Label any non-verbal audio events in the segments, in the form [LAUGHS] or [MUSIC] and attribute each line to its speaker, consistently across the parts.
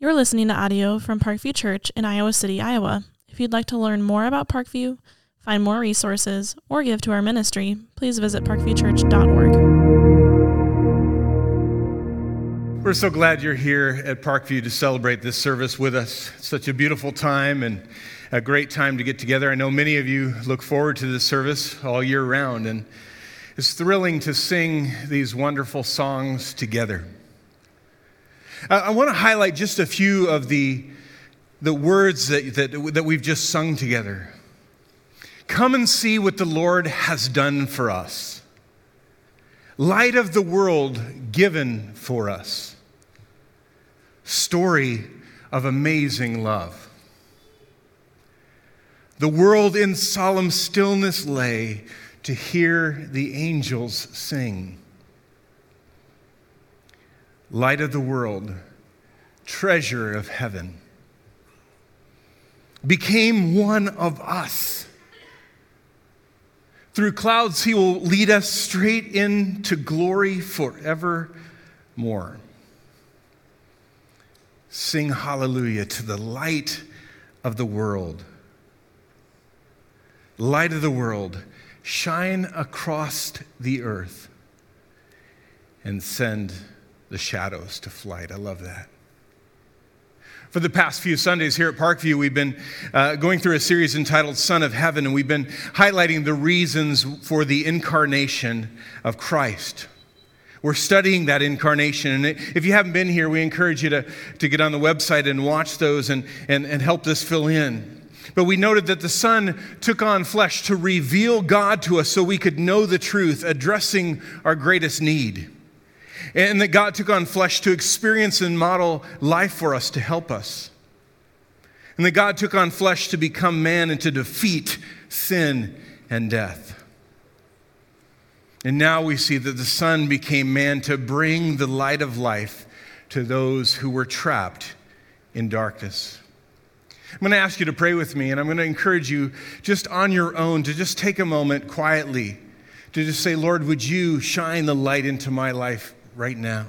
Speaker 1: You're listening to audio from Parkview Church in Iowa City, Iowa. If you'd like to learn more about Parkview, find more resources, or give to our ministry, please visit parkviewchurch.org.
Speaker 2: We're so glad you're here at Parkview to celebrate this service with us. It's such a beautiful time and a great time to get together. I know many of you look forward to this service all year round, and it's thrilling to sing these wonderful songs together. I, want to highlight just a few of the, the words that, that, that we've just sung together. Come and see what the Lord has done for us. Light of the world given for us story of amazing love. The world in solemn stillness lay to hear the angels sing. Light of the world, treasure of heaven, became one of us. Through clouds, he will lead us straight into glory forevermore. Sing hallelujah to the light of the world. Light of the world, shine across the earth and send the shadows to flight. I love that. For the past few Sundays here at Parkview, we've been uh, going through a series entitled Son of Heaven, and we've been highlighting the reasons for the incarnation of Christ. We're studying that incarnation. And if you haven't been here, we encourage you to, to get on the website and watch those and, and, and help this fill in. But we noted that the Son took on flesh to reveal God to us so we could know the truth, addressing our greatest need. And that God took on flesh to experience and model life for us to help us. And that God took on flesh to become man and to defeat sin and death. And now we see that the Son became man to bring the light of life to those who were trapped in darkness. I'm going to ask you to pray with me, and I'm going to encourage you just on your own to just take a moment quietly to just say, Lord, would you shine the light into my life right now?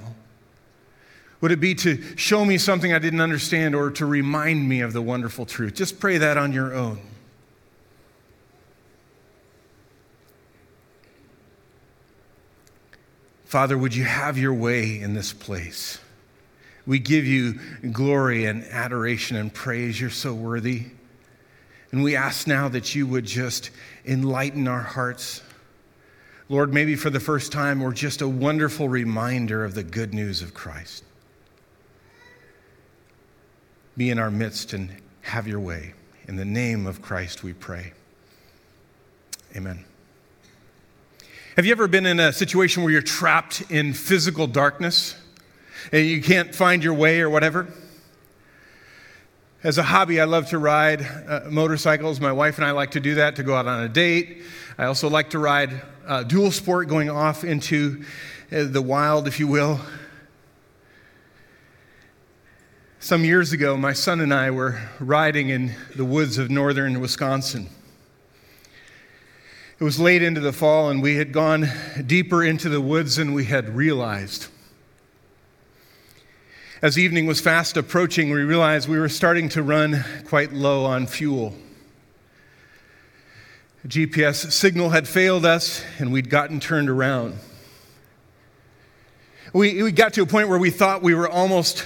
Speaker 2: Would it be to show me something I didn't understand or to remind me of the wonderful truth? Just pray that on your own. Father, would you have your way in this place? We give you glory and adoration and praise. You're so worthy. And we ask now that you would just enlighten our hearts. Lord, maybe for the first time, or just a wonderful reminder of the good news of Christ. Be in our midst and have your way. In the name of Christ, we pray. Amen. Have you ever been in a situation where you're trapped in physical darkness and you can't find your way or whatever? As a hobby, I love to ride uh, motorcycles. My wife and I like to do that to go out on a date. I also like to ride uh, dual sport, going off into uh, the wild, if you will. Some years ago, my son and I were riding in the woods of northern Wisconsin. It was late into the fall, and we had gone deeper into the woods than we had realized. As evening was fast approaching, we realized we were starting to run quite low on fuel. GPS signal had failed us, and we'd gotten turned around. We, we got to a point where we thought we were almost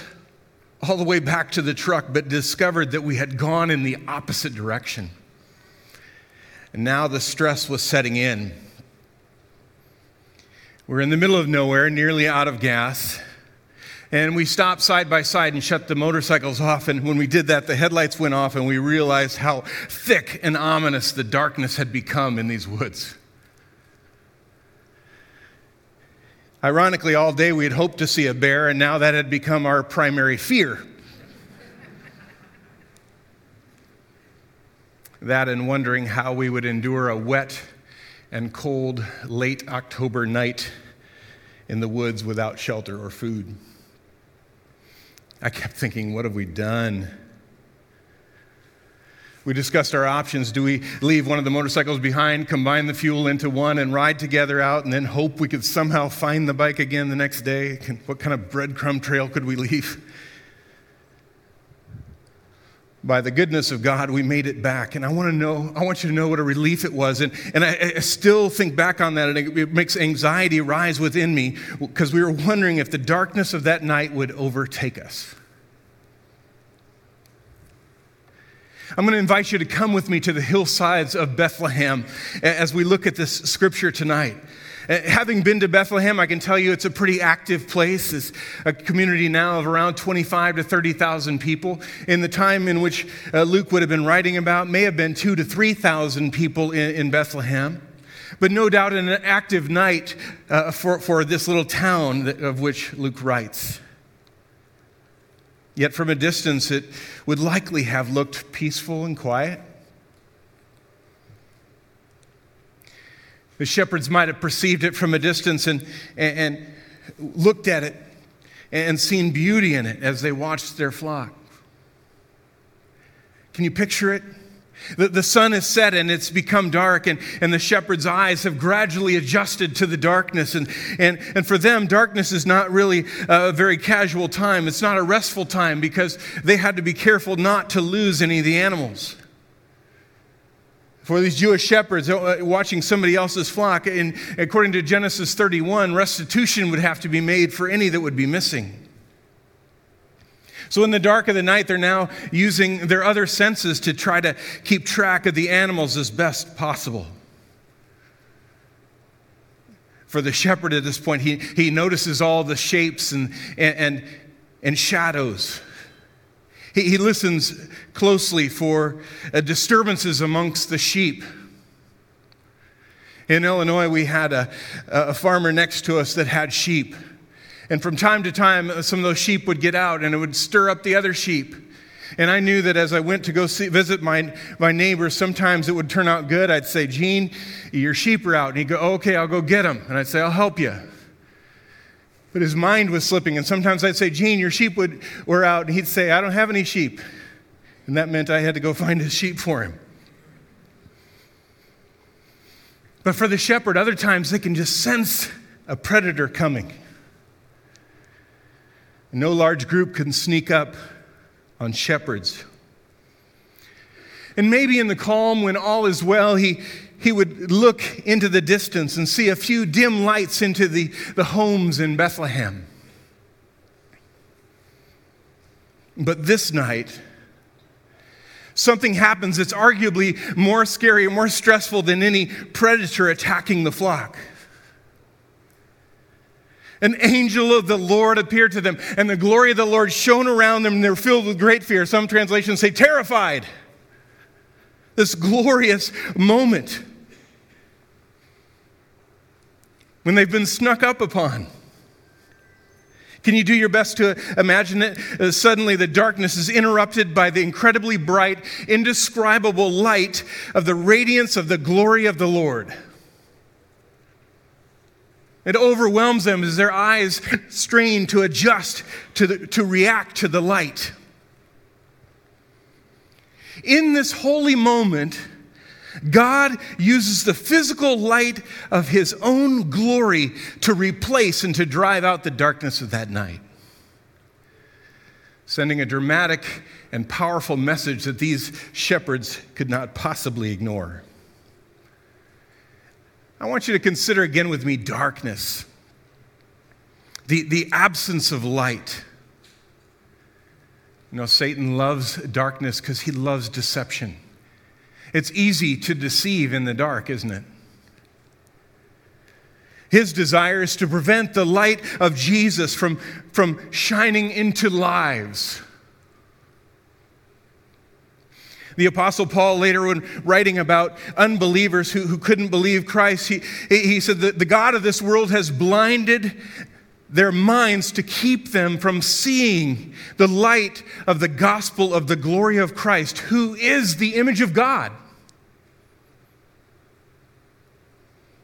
Speaker 2: all the way back to the truck, but discovered that we had gone in the opposite direction. And now the stress was setting in. We're in the middle of nowhere, nearly out of gas. And we stopped side by side and shut the motorcycles off. And when we did that, the headlights went off, and we realized how thick and ominous the darkness had become in these woods. Ironically, all day we had hoped to see a bear, and now that had become our primary fear. that and wondering how we would endure a wet and cold late October night in the woods without shelter or food. I kept thinking, what have we done? We discussed our options. Do we leave one of the motorcycles behind, combine the fuel into one, and ride together out, and then hope we could somehow find the bike again the next day? What kind of breadcrumb trail could we leave? By the goodness of God, we made it back. And I want to know, I want you to know what a relief it was. And, and I, I still think back on that, and it, it makes anxiety rise within me because we were wondering if the darkness of that night would overtake us. I'm going to invite you to come with me to the hillsides of Bethlehem as we look at this scripture tonight. Uh, having been to Bethlehem, I can tell you it's a pretty active place. It's a community now of around 25 to 30,000 people. In the time in which uh, Luke would have been writing about, may have been two to 3,000 people in, Bethlehem. But no doubt an active night uh, for, for this little town of which Luke writes. Yet from a distance, it would likely have looked peaceful and quiet. The shepherds might have perceived it from a distance and, and, and looked at it and seen beauty in it as they watched their flock. Can you picture it? The, the sun has set and it's become dark, and, and the shepherd's eyes have gradually adjusted to the darkness. And, and, and for them, darkness is not really a very casual time. It's not a restful time because they had to be careful not to lose any of the animals for these Jewish shepherds uh, watching somebody else's flock. And according to Genesis 31, restitution would have to be made for any that would be missing. So, in the dark of the night, they're now using their other senses to try to keep track of the animals as best possible. For the shepherd at this point, he, he notices all the shapes and, and, and, and shadows he, he listens closely for uh, disturbances amongst the sheep. In Illinois, we had a, a farmer next to us that had sheep. And from time to time, uh, some of those sheep would get out and it would stir up the other sheep. And I knew that as I went to go see, visit my, my neighbors, sometimes it would turn out good. I'd say, Gene, your sheep are out. And he'd go, okay, I'll go get them. And I'd say, I'll help you. But his mind was slipping. And sometimes I'd say, Gene, your sheep would, were out. And he'd say, I don't have any sheep. And that meant I had to go [LAUGHS] find his sheep for him. But for the shepherd, other times they can just sense a predator coming. No large group can sneak up on shepherds. And maybe in the calm, when all is well, he, he would look into the distance and see a few dim lights into the, the homes in Bethlehem. But this night, something happens that's arguably more scary, and more stressful than any predator attacking the flock. An angel of the Lord appeared to them, and the glory of the Lord shone around them, and they were filled with great fear. Some translations say terrified. This glorious moment when they've been snuck up upon. Can you do your best to imagine it? Uh, suddenly, the darkness is interrupted by the incredibly bright, indescribable light of the radiance of the glory of the Lord. It overwhelms them as their eyes strain to adjust, to, the, to react to the light. In this holy moment, God uses the physical light of his own glory to replace and to drive out the darkness of that night, sending a dramatic and powerful message that these shepherds could not possibly ignore. I want you to consider again with me darkness, the, the absence of light. You know, Satan loves darkness because he loves deception. It's easy to deceive in the dark, isn't it? His desire is to prevent the light of Jesus from, from shining into lives. The Apostle Paul, later when writing about unbelievers who, who couldn't believe Christ, he, he said that the God of this world has blinded their minds to keep them from seeing the light of the gospel of the glory of Christ, who is the image of God.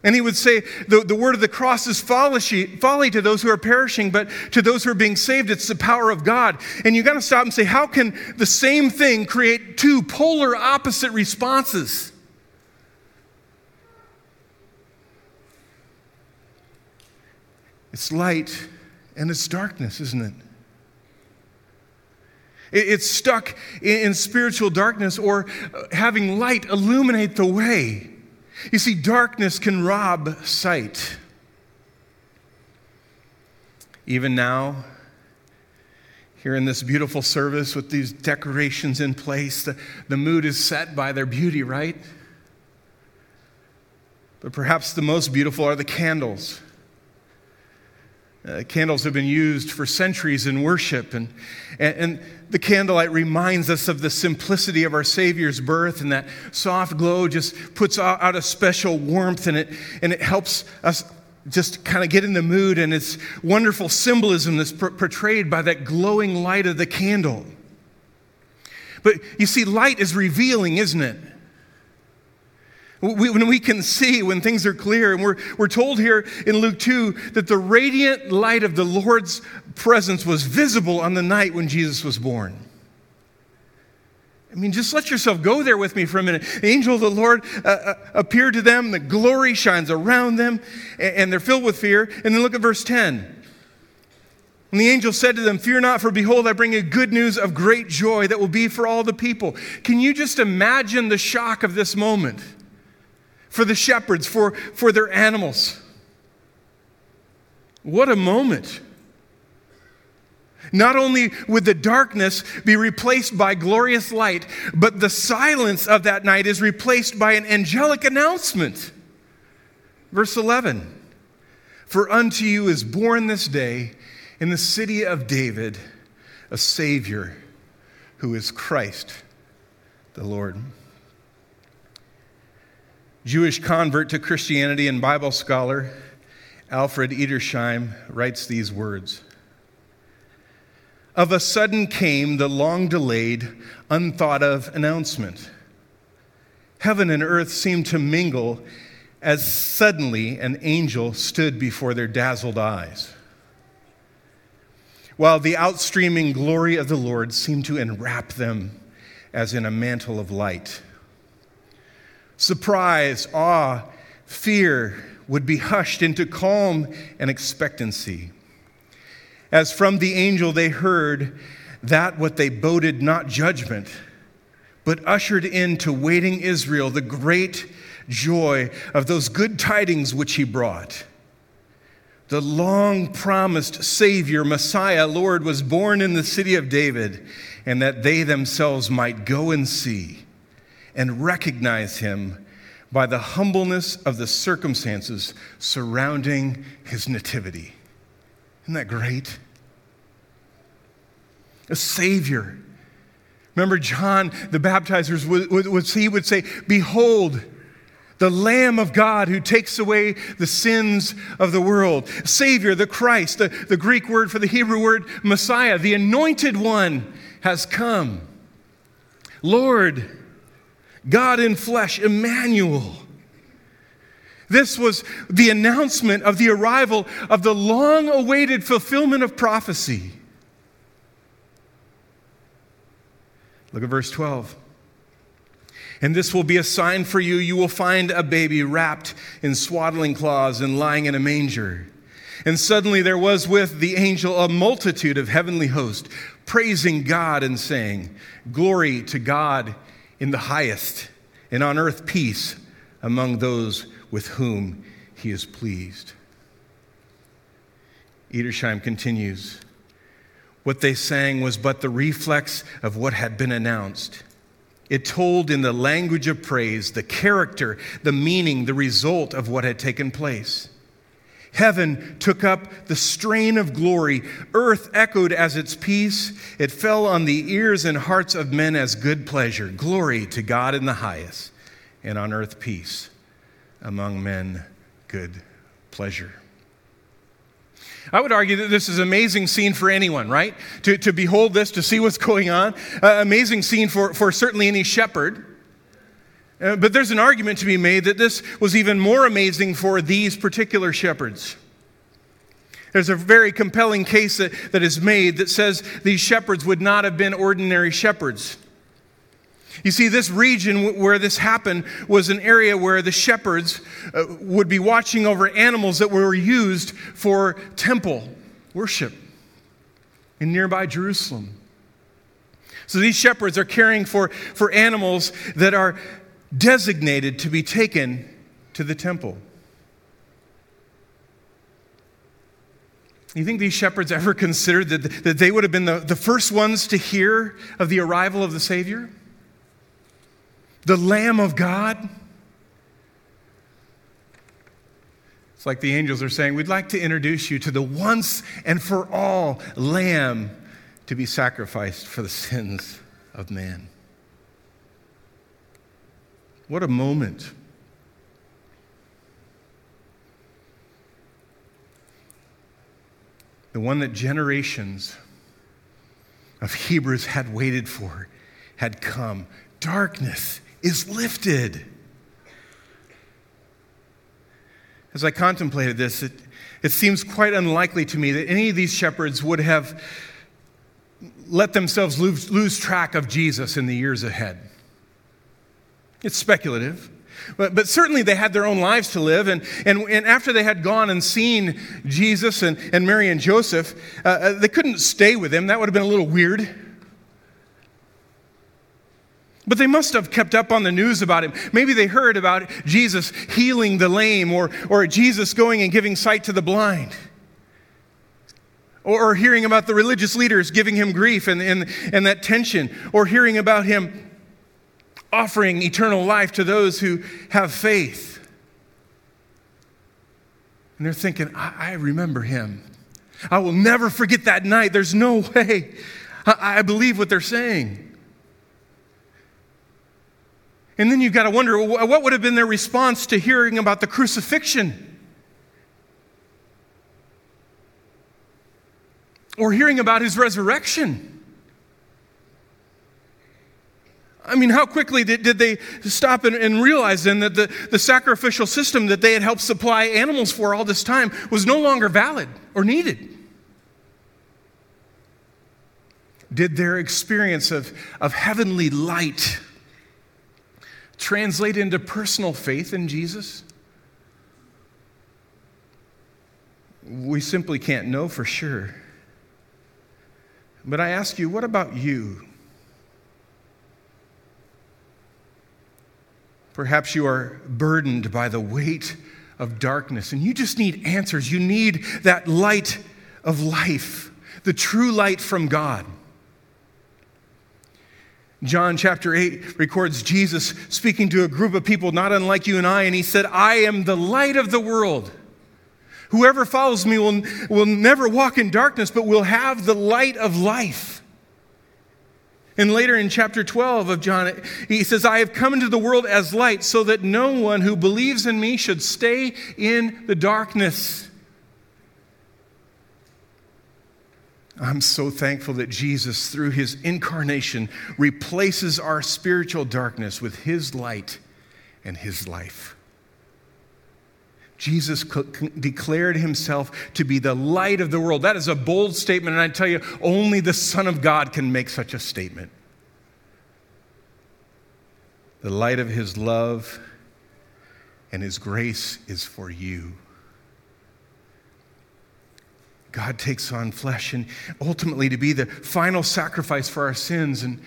Speaker 2: And he would say, the, the word of the cross is folly, folly to those who are perishing, but to those who are being saved, it's the power of God. And you got to stop and say, how can the same thing create two polar opposite responses? It's light and it's darkness, isn't it? It's stuck in spiritual darkness or uh, having light illuminate the way. You see, darkness can rob sight. Even now, here in this beautiful service with these decorations in place, the, the mood is set by their beauty, right? But perhaps the most beautiful are the candles. Uh, candles have been used for centuries in worship, and, and, and, the candlelight reminds us of the simplicity of our Savior's birth, and that soft glow just puts out, a special warmth, and it, and it helps us just kind of get in the mood, and it's wonderful symbolism that's portrayed by that glowing light of the candle. But you see, light is revealing, isn't it? We, when we can see, when things are clear, and we're, we're told here in Luke 2 that the radiant light of the Lord's presence was visible on the night when Jesus was born. I mean, just let yourself go there with me for a minute. The angel of the Lord uh, uh, appeared to them, the glory shines around them, and, and they're filled with fear. And then look at verse 10. And the angel said to them, Fear not, for behold, I bring you good news of great joy that will be for all the people. Can you just imagine the shock of this moment? For the shepherds, for, for their animals. What a moment. Not only would the darkness be replaced by glorious light, but the silence of that night is replaced by an angelic announcement. Verse 11 For unto you is born this day in the city of David a Savior who is Christ the Lord. Jewish convert to Christianity and Bible scholar Alfred Edersheim writes these words Of a sudden came the long delayed, unthought of announcement. Heaven and earth seemed to mingle as suddenly an angel stood before their dazzled eyes. While the outstreaming glory of the Lord seemed to enwrap them as in a mantle of light surprise, awe, fear would be hushed into calm and expectancy. As from the angel they heard that what they boded not judgment, but ushered into waiting Israel the great joy of those good tidings which he brought. The long promised Savior, Messiah, Lord, was born in the city of David, and that they themselves might go and see and recognize him by the humbleness of the circumstances surrounding his nativity. Isn't that great? A Savior. Remember, John the baptizer, would, would, he would say, Behold, the Lamb of God who takes away the sins of the world. Savior, the Christ, the, the Greek word for the Hebrew word Messiah, the anointed one has come. Lord, God in flesh, Emmanuel. This was the announcement of the arrival of the long awaited fulfillment of prophecy. Look at verse 12. And this will be a sign for you. You will find a baby wrapped in swaddling cloths and lying in a manger. And suddenly there was with the angel a multitude of heavenly hosts, praising God and saying, Glory to God in the highest, and on earth peace among those with whom he is pleased. Edersheim continues What they sang was but the reflex of what had been announced. It told in the language of praise the character, the meaning, the result of what had taken place. Heaven took up the strain of glory. Earth echoed as its peace. It fell on the ears and hearts of men as good pleasure. Glory to God in the highest, and on earth peace among men good pleasure. I would argue that this is an amazing scene for anyone, right? To, to behold this, to see what's going on. Uh, amazing scene for, for certainly any shepherd. Uh, but there's an argument to be made that this was even more amazing for these particular shepherds. There's a very compelling case that, that is made that says these shepherds would not have been ordinary shepherds. You see, this region where this happened was an area where the shepherds uh, would be watching over animals that were used for temple worship in nearby Jerusalem. So these shepherds are caring for, for animals that are designated to be taken to the temple. You think these shepherds ever [LAUGHS] considered that, that they would have been the, the first ones to hear of the arrival of the Savior? The Lamb of God? It's like the angels are saying, We'd like to introduce you to the once and for all Lamb to be sacrificed for the sins of man. What a moment. The one that generations of Hebrews had waited for had come. Darkness is lifted. As I contemplated this, it, it seems quite unlikely to me that any of these shepherds would have let themselves lose, lose track of Jesus in the years ahead. It's speculative. But, but certainly they had their own lives to live. And, and, and after they had gone and seen Jesus and, and Mary and Joseph, uh, uh, they couldn't stay with him. That would have been a little weird. But they must have kept up on the news about him. Maybe they heard about Jesus healing the lame or, or Jesus going and giving sight to the blind or, or hearing about the religious leaders giving him grief and, and, and that tension, or hearing about him offering eternal life to those who have faith. And they're thinking, I, I remember him. I will never forget that night. There's no [LAUGHS] way. I, I believe what they're saying. And then you've got to wonder what would have been their response to hearing about the crucifixion? or hearing about his resurrection. I mean, how quickly did, did they stop and, and, realize then that the, the sacrificial system that they had helped supply animals for all this time was no longer valid or needed? Did their experience of, of heavenly light translate into personal faith in Jesus? We simply can't know for sure. But I ask you, what about you? Perhaps you are burdened by the weight of darkness and you just need answers. You need that light of life, the true light from God. John chapter 8 records Jesus speaking to a group of people not unlike you and I, and he said, I am the light of the world. Whoever follows me will, will never walk in darkness, but will have the light of life. And later in chapter 12 of John, he says, I have come into the world as light so that no one who believes in me should stay in the darkness. I'm so thankful that Jesus, through his incarnation, replaces our spiritual darkness with his light and his life. Jesus declared himself to be the light of the world. That is a bold statement, and I tell you, only the Son of God can make such a statement. The light of his love and his grace is for you. God takes on flesh and ultimately to be the final sacrifice for our sins. And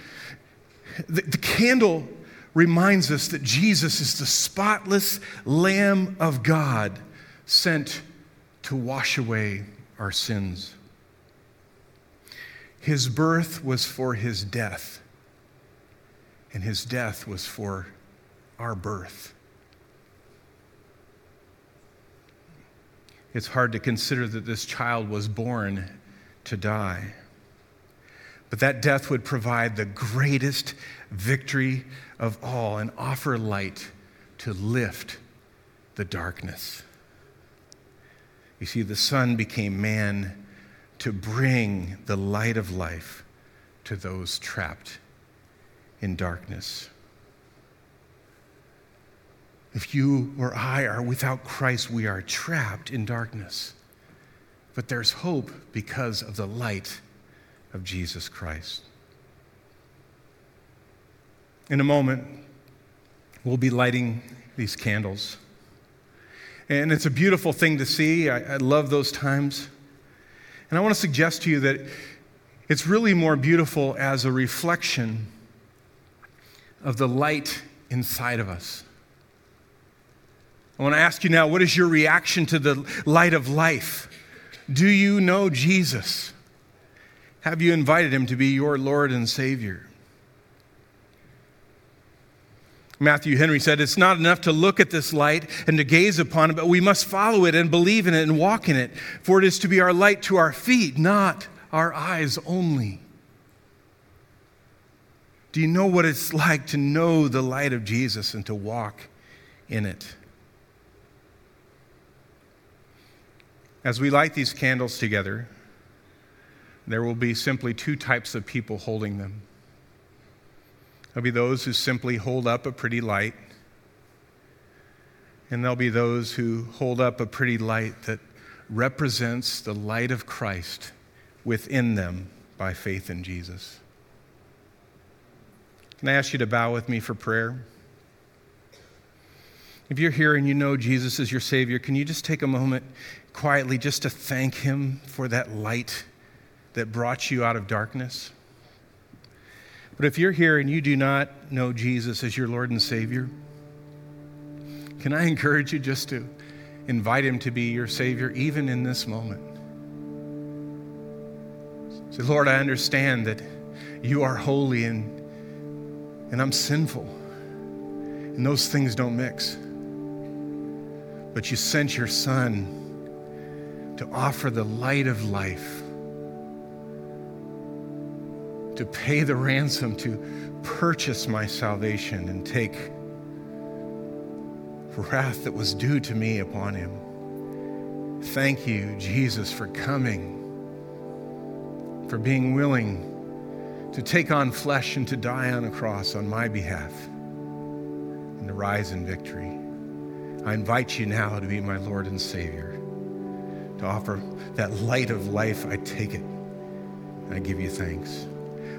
Speaker 2: the, the candle reminds us that Jesus is the spotless Lamb of God sent to wash away our sins. His birth was for his death, and his death was for our birth. It's hard to consider that this child was born to die. But that death would provide the greatest victory of all and offer light to lift the darkness. You see, the Son became man to bring the light of life to those trapped in darkness. If you or I are without Christ, we are trapped in darkness. But there's hope because of the light of Jesus Christ. In a moment, we'll be lighting these candles. And it's a beautiful thing to see. I, I love those times. And I want to suggest to you that It's really more beautiful as a reflection of the light inside of us. I want to ask you now what is your reaction to the light of life? Do you know Jesus? Have you invited him to be your Lord and Savior? Matthew Henry said, It's not enough to look at this light and to gaze upon it, but we must follow it and believe in it and walk in it, for it is to be our light to our feet, not our eyes only. Do you know what it's like to know the light of Jesus and to walk in it? As we light these candles together, there will be simply two types of people holding them. There'll be those who simply hold up a pretty light, and there'll be those who hold up a pretty light that represents the light of Christ within them by faith in Jesus. Can I ask you to bow with me for prayer? If you're here and you know Jesus is your Savior, can you just take a moment quietly just to thank Him for that light that brought you out of darkness? But if you're here and you do not know Jesus as your Lord and Savior, can I encourage you just to invite Him to be your Savior even in this moment? Say, Lord, I understand that you are holy and, and I'm sinful, and those things don't mix. But you sent your Son to offer the light of life, to pay the ransom, to purchase my salvation and take wrath that was due to me upon him. Thank you, Jesus, for coming for being willing to take on flesh and to die on a cross on my behalf and to rise in victory. I invite you now to be my Lord and Savior, to offer that light of life. I take it. I give you thanks.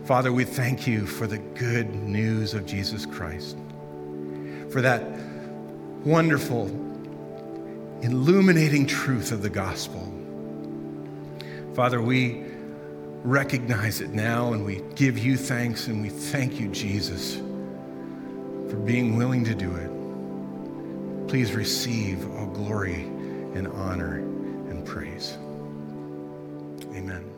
Speaker 2: Father, we thank you for the good news of Jesus Christ, for that wonderful, illuminating truth of the gospel. Father, we recognize it now and we give you thanks and we thank you, Jesus, for being willing to do it. Please receive all glory and honor and praise. Amen.